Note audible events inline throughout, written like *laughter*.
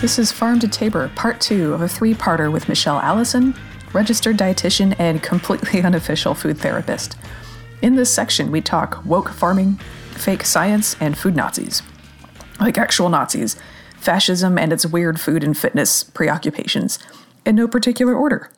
This is Farm to Taber, part two of a three parter with Michelle Allison, registered dietitian and completely *laughs* unofficial food therapist. In this section, we talk woke farming, fake science, and food Nazis. Like actual Nazis, fascism and its weird food and fitness preoccupations, in no particular order.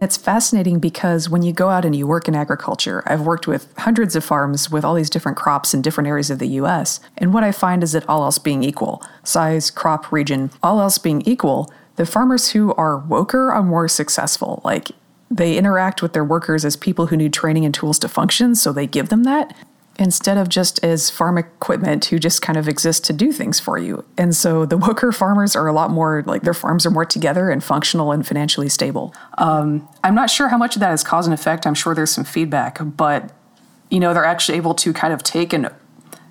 It's fascinating because when you go out and you work in agriculture, I've worked with hundreds of farms with all these different crops in different areas of the US. And what I find is that all else being equal size, crop, region, all else being equal, the farmers who are woker are more successful. Like they interact with their workers as people who need training and tools to function, so they give them that instead of just as farm equipment who just kind of exist to do things for you. And so the Woker farmers are a lot more like their farms are more together and functional and financially stable. Um, I'm not sure how much of that is cause and effect. I'm sure there's some feedback, but you know they're actually able to kind of take an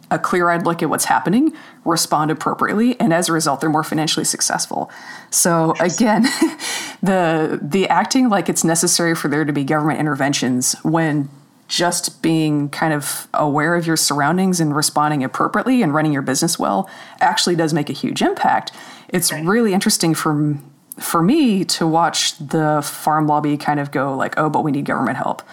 a clear-eyed look at what's happening, respond appropriately, and as a result, they're more financially successful. So again, *laughs* the the acting like it's necessary for there to be government interventions when just being kind of aware of your surroundings and responding appropriately and running your business well actually does make a huge impact. It's really interesting for for me to watch the farm lobby kind of go like, "Oh, but we need government help."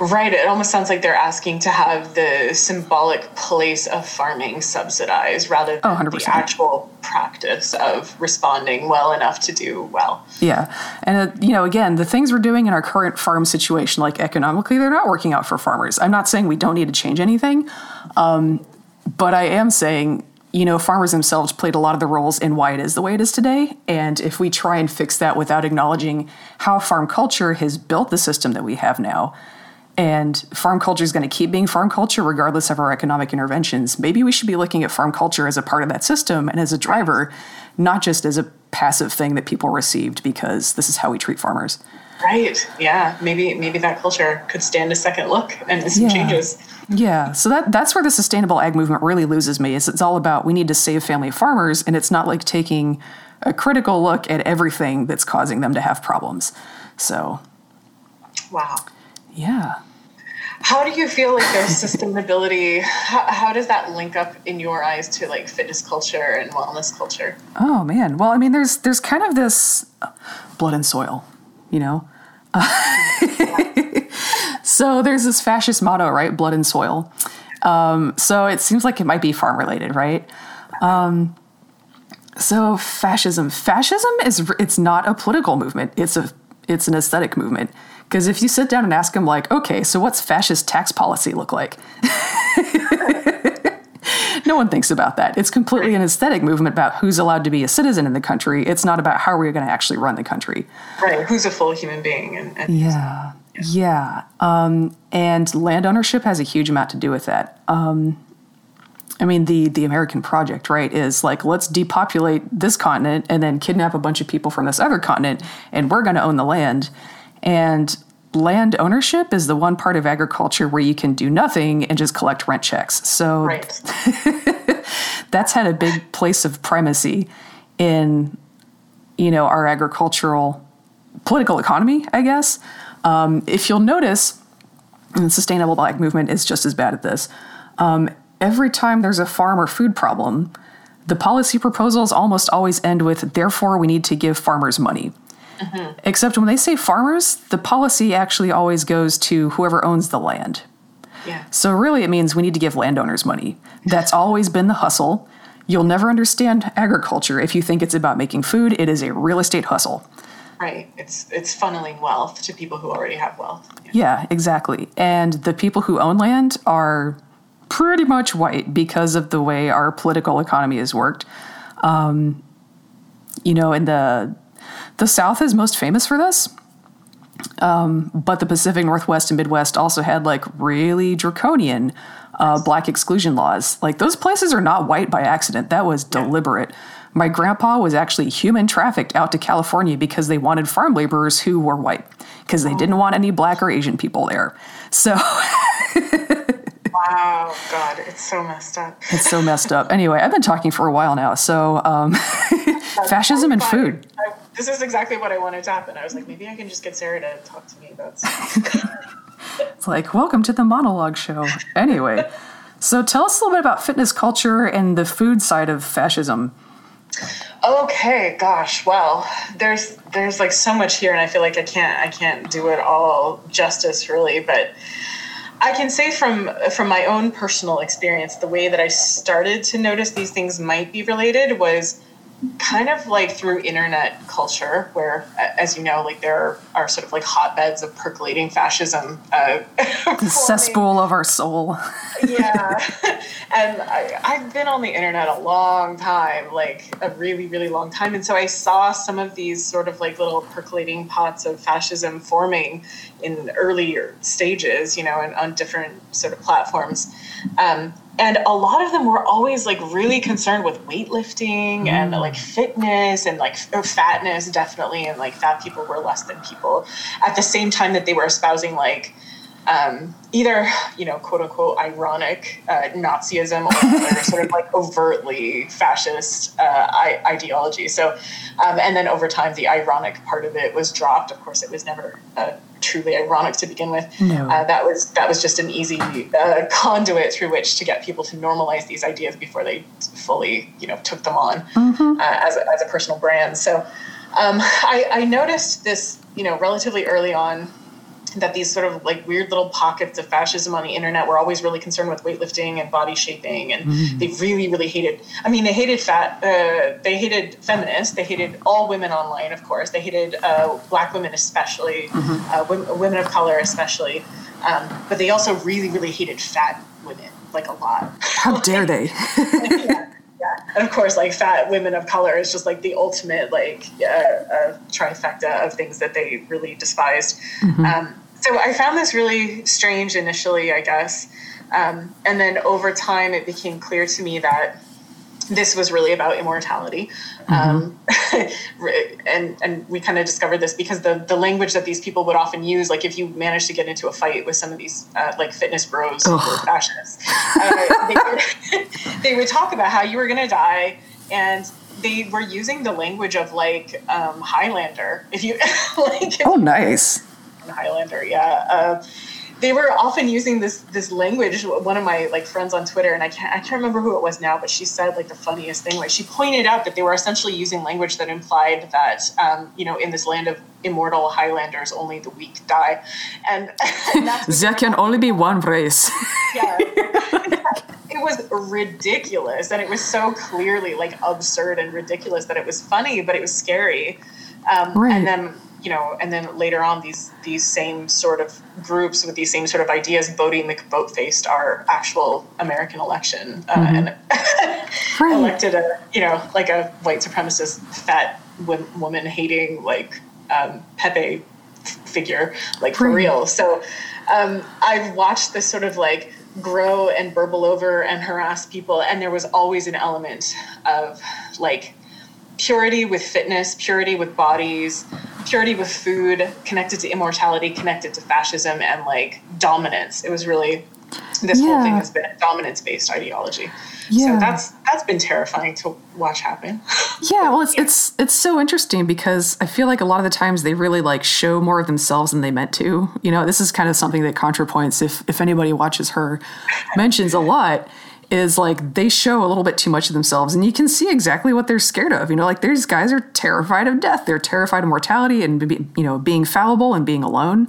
Right. It almost sounds like they're asking to have the symbolic place of farming subsidized rather Oh, than 100%. the actual practice of responding well enough to do well. Yeah. And, uh, you know, again, the things we're doing in our current farm situation, like economically, they're not working out for farmers. I'm not saying we don't need to change anything, um, but I am saying, you know, farmers themselves played a lot of the roles in why it is the way it is today. And if we try and fix that without acknowledging how farm culture has built the system that we have now, and farm culture is going to keep being farm culture regardless of our economic interventions. Maybe we should be looking at farm culture as a part of that system and as a driver, not just as a passive thing that people received because this is how we treat farmers. Right. Yeah. Maybe maybe that culture could stand a second look and some Yeah. changes. Yeah, so that that's where the sustainable ag movement really loses me. Is it's all about we need to save family farmers, and it's not like taking a critical look at everything that's causing them to have problems. So, Wow. yeah. How do you feel like there's sustainability? How, how does that link up in your eyes to like fitness culture and wellness culture? Oh man. Well, I mean, there's there's kind of this blood and soil, you know. *laughs* so there's this fascist motto, right? Blood and soil. Um, so it seems like it might be farm related, right? Um, so fascism, fascism is it's not a political movement. It's a it's an aesthetic movement. Because if you sit down and ask them, like, okay, so what's fascist tax policy look like? *laughs* no one thinks about that. It's completely an aesthetic movement about who's allowed to be a citizen in the country. It's not about how we're going to actually run the country. Right. Who's a full human being? And, and Yeah. Yeah. Um, and land ownership has a huge amount to do with that. Um, I mean, the, the American project, right, is like, let's depopulate this continent and then kidnap a bunch of people from this other continent, and we're going to own the land. And land ownership is the one part of agriculture where you can do nothing and just collect rent checks. So right. *laughs* that's had a big place of primacy in you know our agricultural political economy i guess um, if you'll notice and the sustainable ag movement is just as bad at this um, every time there's a farm or food problem the policy proposals almost always end with therefore we need to give farmers money mm-hmm. except when they say farmers the policy actually always goes to whoever owns the land Yeah. so really, it means we need to give landowners money. That's *laughs* always been the hustle. You'll never understand agriculture if you think it's about making food. It is a real estate hustle. Right. It's it's funneling wealth to people who already have wealth. Yeah, exactly. And the people who own land are pretty much white because of the way our political economy has worked. Um, you know, and the the South is most famous for this. Um, but the Pacific Northwest and Midwest also had like really draconian uh, black exclusion laws. Like those places are not white by accident. That was deliberate. My grandpa was actually human trafficked out to California because they wanted farm laborers who were white because they didn't want any black or Asian people there. So *laughs* Wow, God, it's so messed up. it's so messed up. Anyway, I've been talking for a while now. So um, *laughs* fascism and food. I, this is exactly what I wanted to happen. I was like, maybe I can just get Sarah to talk to me about. *laughs* it's like, welcome to the monologue show. Anyway, so tell us a little bit about fitness culture and the food side of fascism. Okay, gosh, well, there's there's like so much here, and I feel like I can't I can't do it all justice really, but I can say from from my own personal experience, the way that I started to notice these things might be related was kind of like through internet culture where as you know like there are, sort of like hotbeds of percolating fascism uh, *laughs* the cesspool of our soul. *laughs* Yeah. And I, i've been on the internet a long time like a really really long time. And so i saw some of these sort of like little percolating pots of fascism forming in earlier stages you know and on different sort of platforms. Um, and a lot of them were always like really concerned with weightlifting mm. and like fitness and like fatness definitely and like fat people were less than people at the same time that they were espousing like um, either you know quote unquote ironic uh, Nazism or *laughs* sort of like overtly fascist uh, I- ideology. So, um, and then over time, the ironic part of it was dropped. Of course, it was never uh, truly ironic to begin with. No. Uh, that was that was just an easy uh, conduit through which to get people to normalize these ideas before they fully you know took them on mm-hmm. Uh, as a, as a personal brand. So, um, I, I noticed this you know relatively early on that these sort of like weird little pockets of fascism on the internet were always really concerned with weightlifting and body shaping and mm. they really really hated i mean they hated fat uh, they hated feminists they hated all women online of course they hated uh, black women especially mm-hmm. uh, women, women, of color especially um, but they also really really hated fat women like a lot how dare they *laughs* yeah. Yeah. And of course, like fat women of color is just like the ultimate like uh, uh, trifecta of things that they really despised. Mm-hmm. Um, so I found this really strange initially, I guess. Um, and then over time, it became clear to me that this was really about immortality. Mm-hmm. Um, *laughs* and, and we kind of discovered this because the, the language that these people would often use, like if you managed to get into a fight with some of these uh, like fitness bros or fascists, uh, they, would, *laughs* they would talk about how you were going to die and they were using the language of like um, Highlander. If you *laughs* like, oh, nice. Highlander, yeah. Uh, they were often using this this language. One of my like friends on Twitter, and I can't I can't remember who it was now, but she said like the funniest thing. Like she pointed out that they were essentially using language that implied that um, you know in this land of immortal Highlanders, only the weak die, and, *laughs* and there can only be one race. yeah. *laughs* it was ridiculous and it was so clearly like absurd and ridiculous that it was funny but it was scary um, right. and then you know, and then later on, these these same sort of groups with these same sort of ideas, Boaty McBoat faced our actual American election uh, mm-hmm. and *laughs* elected a you know like a white supremacist fat woman hating like um, Pepe figure like for real. So um, I've watched this sort of like grow and burble over and harass people, and there was always an element of like purity with fitness, purity with bodies, purity with food, connected to immortality, connected to fascism and like dominance. It was really this yeah. whole thing has been a dominance based ideology. Yeah. So that's that's been terrifying to watch happen. *laughs* yeah, well it's it's it's so interesting because I feel like a lot of the times they really like show more of themselves than they meant to. You know, this is kind of something that ContraPoints, if if anybody watches her, mentions a lot is like they show a little bit too much of themselves and you can see exactly what they're scared of you know? Like these guys are terrified of death. They're terrified of mortality and you know being fallible and being alone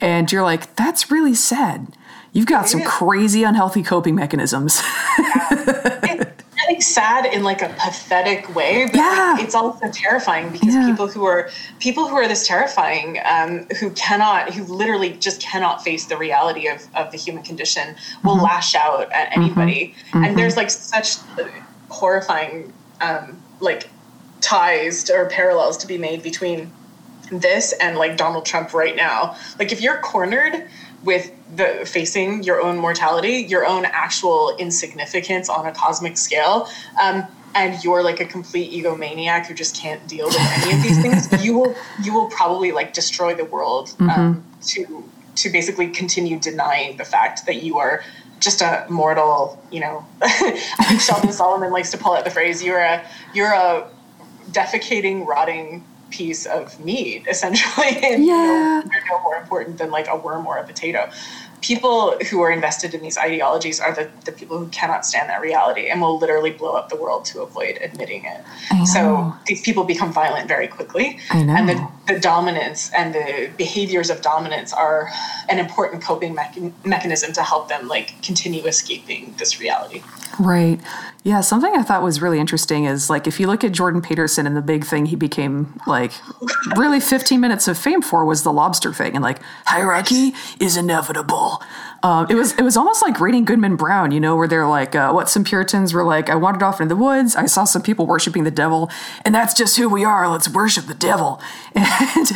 and you're like that's really sad. You've got some crazy unhealthy coping mechanisms *laughs* like sad in like a pathetic way, but yeah. like, it's also terrifying because yeah. people who are people who are this terrifying, um, who cannot, who literally just cannot face the reality of, of the human condition, will mm-hmm. lash out at mm-hmm. anybody. Mm-hmm. And there's like such horrifying, um, like ties or parallels to be made between this and like Donald Trump right now. Like if you're cornered with the facing your own mortality, your own actual insignificance on a cosmic scale, um, and you're like a complete egomaniac who just can't deal with any of these things, you will you will probably like destroy the world um, mm-hmm. to to basically continue denying the fact that you are just a mortal. You know, I think Sheldon Solomon likes to pull out the phrase: "You're a you're a defecating, rotting piece of meat, *laughs* essentially. *laughs* and, yeah. Know, they're no more important than like a worm or a potato people who are invested in these ideologies are the, the people who cannot stand that reality and will literally blow up the world to avoid admitting it. So these people become violent very quickly. And the, the dominance and the behaviors of dominance are an important coping mecha- mechanism to help them like continue escaping this reality. Right. Yeah, something I thought was really interesting is like if you look at Jordan Peterson and the big thing he became like really 15 minutes of fame for was the lobster thing and like hierarchy is inevitable. Um, it was it was almost like reading Goodman Brown, you know, where they're like, uh, what some Puritans were like, I wandered off into the woods, I saw some people worshiping the devil, and that's just who we are. Let's worship the devil, *laughs* and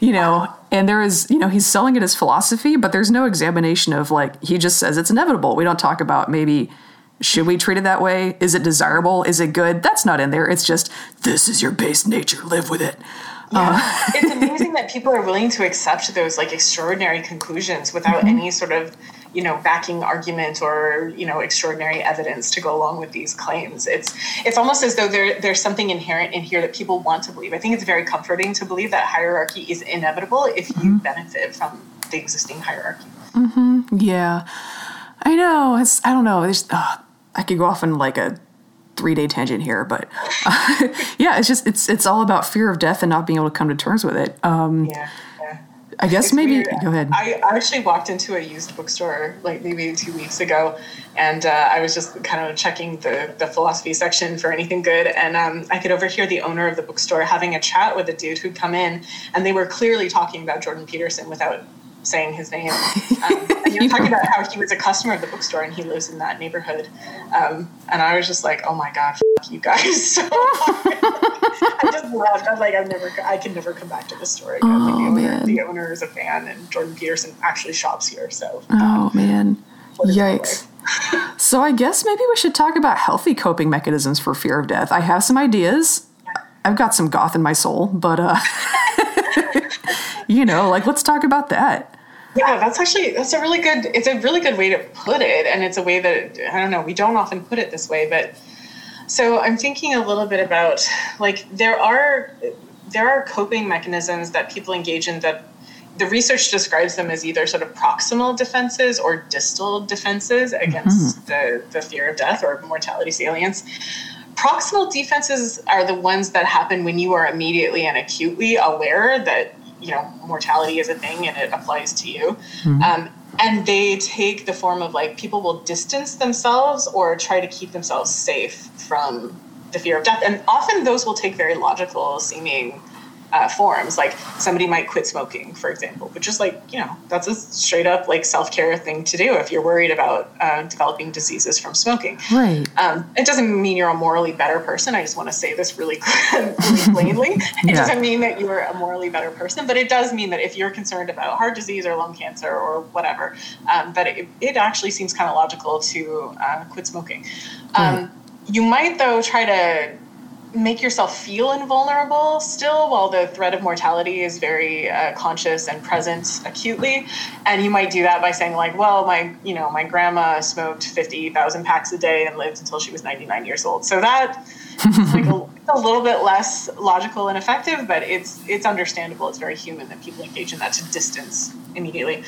you know, and there is, you know, he's selling it as philosophy, but there's no examination of like he just says it's inevitable. We don't talk about maybe should we treat it that way? Is it desirable? Is it good? That's not in there. It's just this is your base nature. Live with it. Yeah. Uh, *laughs* it's amazing that people are willing to accept those like extraordinary conclusions without mm-hmm. any sort of you know backing argument or you know extraordinary evidence to go along with these claims it's it's almost as though there there's something inherent in here that people want to believe i think it's very comforting to believe that hierarchy is inevitable if you mm-hmm. benefit from the existing hierarchy mm-hmm. yeah i know it's i don't know there's uh, I could go off on like a three day tangent here, but uh, *laughs* yeah, it's just it's it's all about fear of death and not being able to come to terms with it. Um, yeah. I guess it's maybe weird. go ahead. I actually walked into a used bookstore like maybe two weeks ago, and uh, I was just kind of checking the the philosophy section for anything good, and um, I could overhear the owner of the bookstore having a chat with a dude who'd come in, and they were clearly talking about Jordan Peterson without saying his name. *laughs* Um, and you were talking about how he was a customer of the bookstore and he lives in that neighborhood. Um, and I was just like, oh my god, you guys. *laughs* So I just *laughs* left. I was like, I've never, I can never come back to this store again. Oh, the, owner, man. the owner is a fan, and Jordan Peterson actually shops here. So. Oh man, yikes. so I guess maybe we should talk about healthy coping mechanisms for fear of death. I have some ideas. I've got some goth in my soul, but uh you know, like let's talk about that. Yeah, that's actually that's a really good it's a really good way to put it and it's a way that I don't know, we don't often put it this way, but so I'm thinking a little bit about like there are there are coping mechanisms that people engage in that the research describes them as either sort of proximal defenses or distal defenses against mm-hmm. the, the fear of death or mortality salience. Proximal defenses are the ones that happen when you are immediately and acutely aware that you know mortality is a thing and it applies to you mm-hmm. um, and they take the form of like people will distance themselves or try to keep themselves safe from the fear of death and often those will take very logical seeming uh, forms. Like somebody might quit smoking, for example, which is like, you know, that's a straight up like self care thing to do if you're worried about uh, developing diseases from smoking. Right. Um, it doesn't mean you're a morally better person. I just want to say this really, *laughs* really plainly. *laughs* It yeah. doesn't mean that you're a morally better person, but it does mean that if you're concerned about heart disease or lung cancer or whatever, um, that it, it, actually seems kind of logical to uh, quit smoking. Um, right. You might, though, try to make yourself feel invulnerable still while the threat of mortality is very uh, conscious and present acutely. And you might do that by saying like well my you know my grandma smoked 50,000 packs a day and lived until she was 99 years old. So that like *laughs* a, a, little bit less logical and effective but it's it's understandable it's very human that people engage in that to distance immediately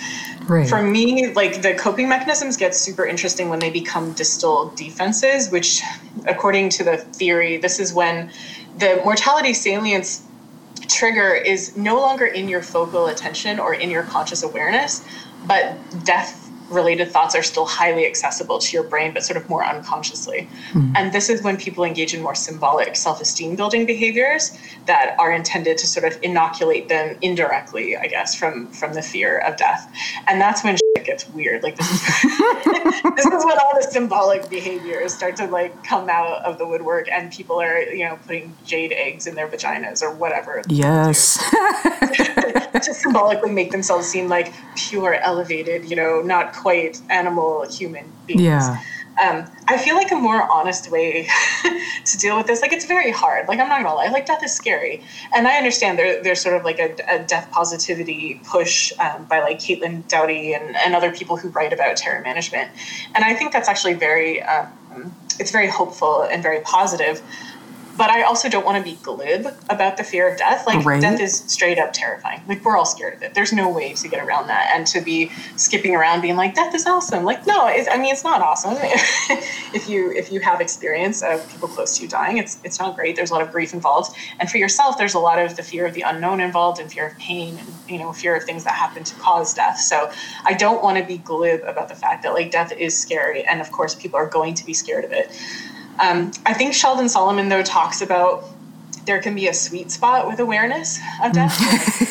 right. for me like the coping mechanisms get super interesting when they become distal defenses which according to the theory this is when the mortality salience trigger is no longer in your focal attention or in your conscious awareness but death related thoughts are still highly accessible to your brain, but sort of more unconsciously. Mm. And this is when people engage in more symbolic self esteem building behaviors that are intended to sort of inoculate them indirectly, I guess, from, from the fear of death. And that's when shit gets weird. Like, this is, *laughs* this is when all the symbolic behaviors start to like come out of the woodwork and people are, you know, putting jade eggs in their vaginas or whatever. Yes. *laughs* to symbolically make themselves seem like pure, elevated, you know, not quite animal human beings. Yeah. Um, I feel like a more honest way *laughs* to deal with this, like it's very hard. Like I'm not gonna lie, like death is scary, and I understand there, there's sort of like a, a death positivity push um, by like Caitlin Doughty and, and other people who write about terror management, and I think that's actually very, um, it's very hopeful and very positive but I also don't want to be glib about the fear of death. Like Right. death is straight up terrifying. Like we're all scared of it. There's no way to get around that, and to be skipping around being like death is awesome. Like no, I mean it's not awesome. *laughs* if you if you have experience of people close to you dying, it's it's not great. There's a lot of grief involved, and for yourself, there's a lot of the fear of the unknown involved, and fear of pain, and you know fear of things that happen to cause death. So I don't want to be glib about the fact that like death is scary, and of course people are going to be scared of it. Um, I think Sheldon Solomon though talks about there can be a sweet spot with awareness of death.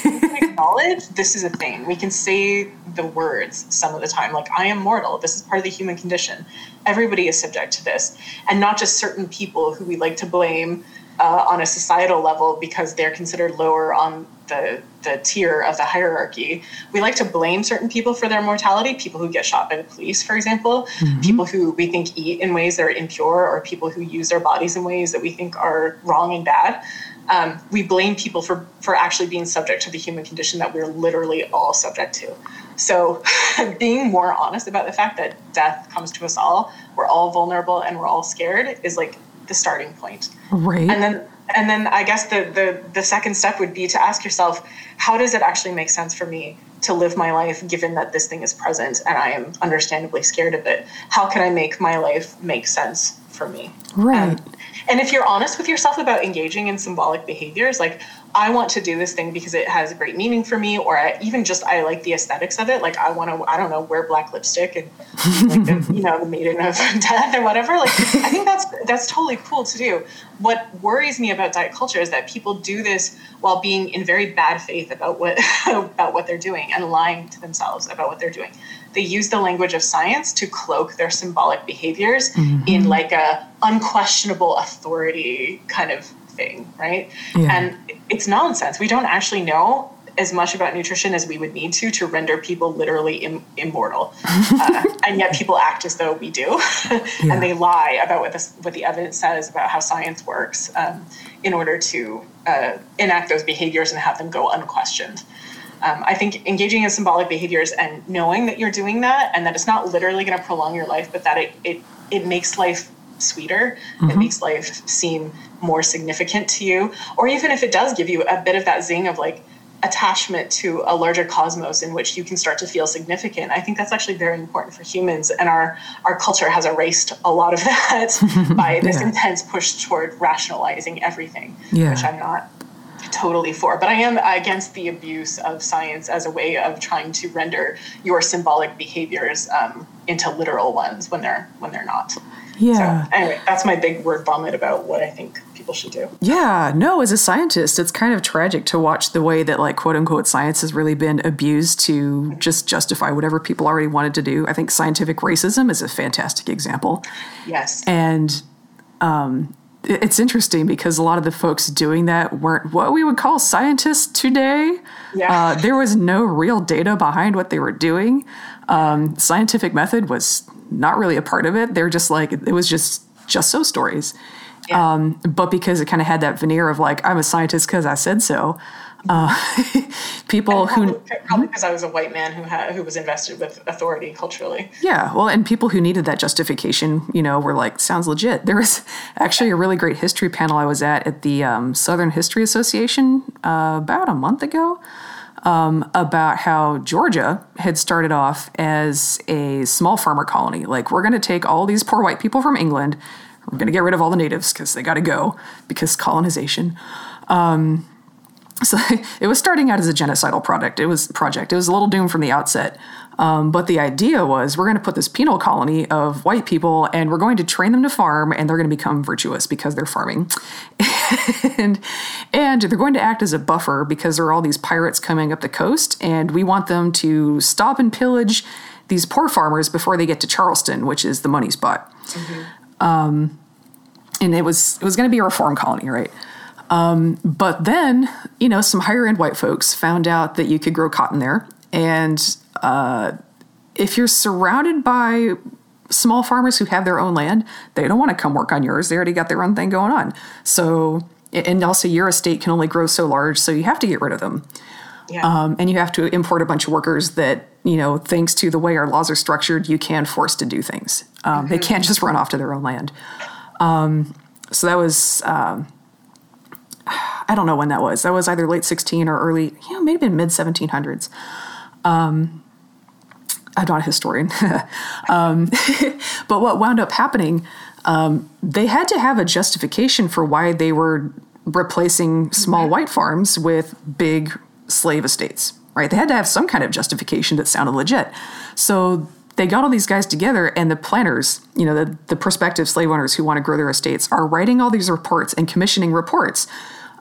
We can acknowledge this is a thing. We can say the words some of the time, like "I am mortal." This is part of the human condition. Everybody is subject to this, and not just certain people who we like to blame uh, on a societal level because they're considered lower on the the tier of the hierarchy. We like to blame certain people for their mortality. People who get shot by the police, for example, people who we think eat in ways that are impure, or people who use their bodies in ways that we think are wrong and bad. Um, we blame people for for actually being subject to the human condition that we're literally all subject to. So, *laughs* being more honest about the fact that death comes to us all, we're all vulnerable and we're all scared, is like the starting point Right. and then and then i guess the, the the second step would be to ask yourself how does it actually make sense for me to live my life given that this thing is present and i am understandably scared of it how can i make my life make sense for me Right. Um, and if you're honest with yourself about engaging in symbolic behaviors like i want to do this thing because it has great meaning for me or I, even just i like the aesthetics of it. Like i want to i don't know wear black lipstick and like the, you know the maiden of *laughs* death or whatever. Like i think that's that's totally cool to do. What worries me about diet culture is that people do this while being in very bad faith about what *laughs* about what they're doing and lying to themselves about what they're doing. They use the language of science to cloak their symbolic behaviors mm-hmm. in like a unquestionable authority kind of thing right? Yeah. and it's nonsense. We don't actually know as much about nutrition as we would need to to render people literally Im- immortal. *laughs* Uh, and yet people act as though we do. *laughs* Yeah. and they lie about what, this, what the evidence says about how science works um, in order to uh, enact those behaviors and have them go unquestioned. Um, I think engaging in symbolic behaviors and knowing that you're doing that and that it's not literally going to prolong your life, but that it, it, it makes life sweeter, it makes life seem more significant to you, or even if it does give you a bit of that zing of like attachment to a larger cosmos in which you can start to feel significant. I think that's actually very important for humans, and our our culture has erased a lot of *laughs* that *laughs* by this Yeah. intense push toward rationalizing everything, Yeah. which I'm not totally for. But I am against the abuse of science as a way of trying to render your symbolic behaviors um, into literal ones when they're when they're not. Yeah. So anyway, that's my big word vomit about what I think people should do. Yeah, no, as a scientist, it's kind of tragic to watch the way that, like, quote unquote, science has really been abused to just justify whatever people already wanted to do. I think scientific racism is a fantastic example. Yes. And um, it's interesting because a lot of the folks doing that weren't what we would call scientists today. Yeah. Uh, there was no real data behind what they were doing. Um, scientific method was not really a part of it. They're just like, it was just just so stories. Yeah. Um, but because it kind of had that veneer of like, I'm a scientist because I said so. Uh, *laughs* people who Probably, probably because I was a white man who had who was invested with authority culturally. Yeah, well, and people who needed that justification, you know, were like, sounds legit. There was actually a really great history panel I was at at the um, Southern History Association uh, about a month ago um, about how Georgia had started off as a small farmer colony. Like, we're going to take all these poor white people from England, we're going to get rid of all the natives because they got to go because colonization. Um, so *laughs* it was starting out as a genocidal project. It was project. It was a little doomed from the outset. Um, but the idea was we're going to put this penal colony of white people and we're going to train them to farm and they're going to become virtuous because they're farming. *laughs* and and they're going to act as a buffer because there are all these pirates coming up the coast and we want them to stop and pillage these poor farmers before they get to Charleston, which is the money spot. Um, and it was it was going to be a reform colony, right? But then, you know, some higher end white folks found out that you could grow cotton there. And uh, if you're surrounded by small farmers who have their own land, they don't want to come work on yours. They already got their own thing going on. So, and also your estate can only grow so large, so you have to get rid of them. Yeah. Um, and you have to import a bunch of workers that, you know, thanks to the way our laws are structured, you can force to do things. Um, They can't just run off to their own land. Um, so that was. I don't know when that was. That was either late 16 or early, you know, maybe mid 1700s. Um, I'm not a historian. *laughs* um, *laughs* but what wound up happening, um, they had to have a justification for why they were replacing small white farms with big slave estates, right? They had to have some kind of justification that sounded legit. So they got all these guys together, and the planters, you know, the, the prospective slave owners who want to grow their estates, are writing all these reports and commissioning reports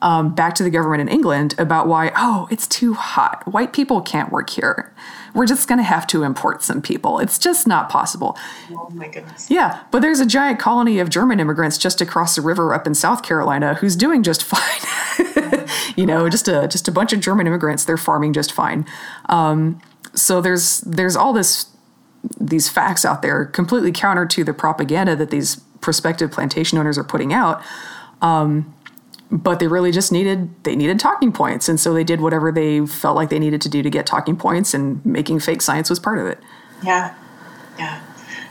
um, back to the government in England about why, oh, it's too hot. White people can't work here. We're just going to have to import some people. It's just not possible. Oh my goodness. Yeah, but there's a giant colony of German immigrants just across the river up in South Carolina who's doing just *laughs* fine. you know, just a just a bunch of German immigrants. They're farming just fine. Um, so there's there's all this these facts out there completely counter to the propaganda that these prospective plantation owners are putting out. Um, but they really just needed they needed talking points. And so they did whatever they felt like they needed to do to get talking points and making fake science was part of it. Yeah. Yeah.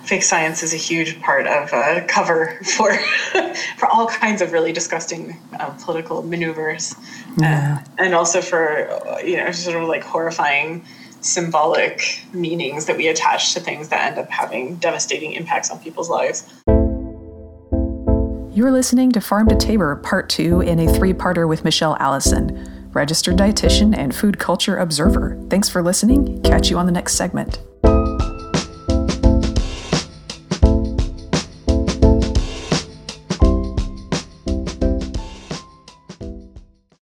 Fake science is a huge part of uh, cover for *laughs* for all kinds of really disgusting uh, political maneuvers. Yeah. uh, and also for you know sort of like horrifying symbolic meanings that we attach to things that end up having devastating impacts on people's lives you're listening to Farm to Taber Part 2 in a three parter with Michelle Allison, registered dietitian and food culture observer. Thanks for listening. Catch you on the next segment.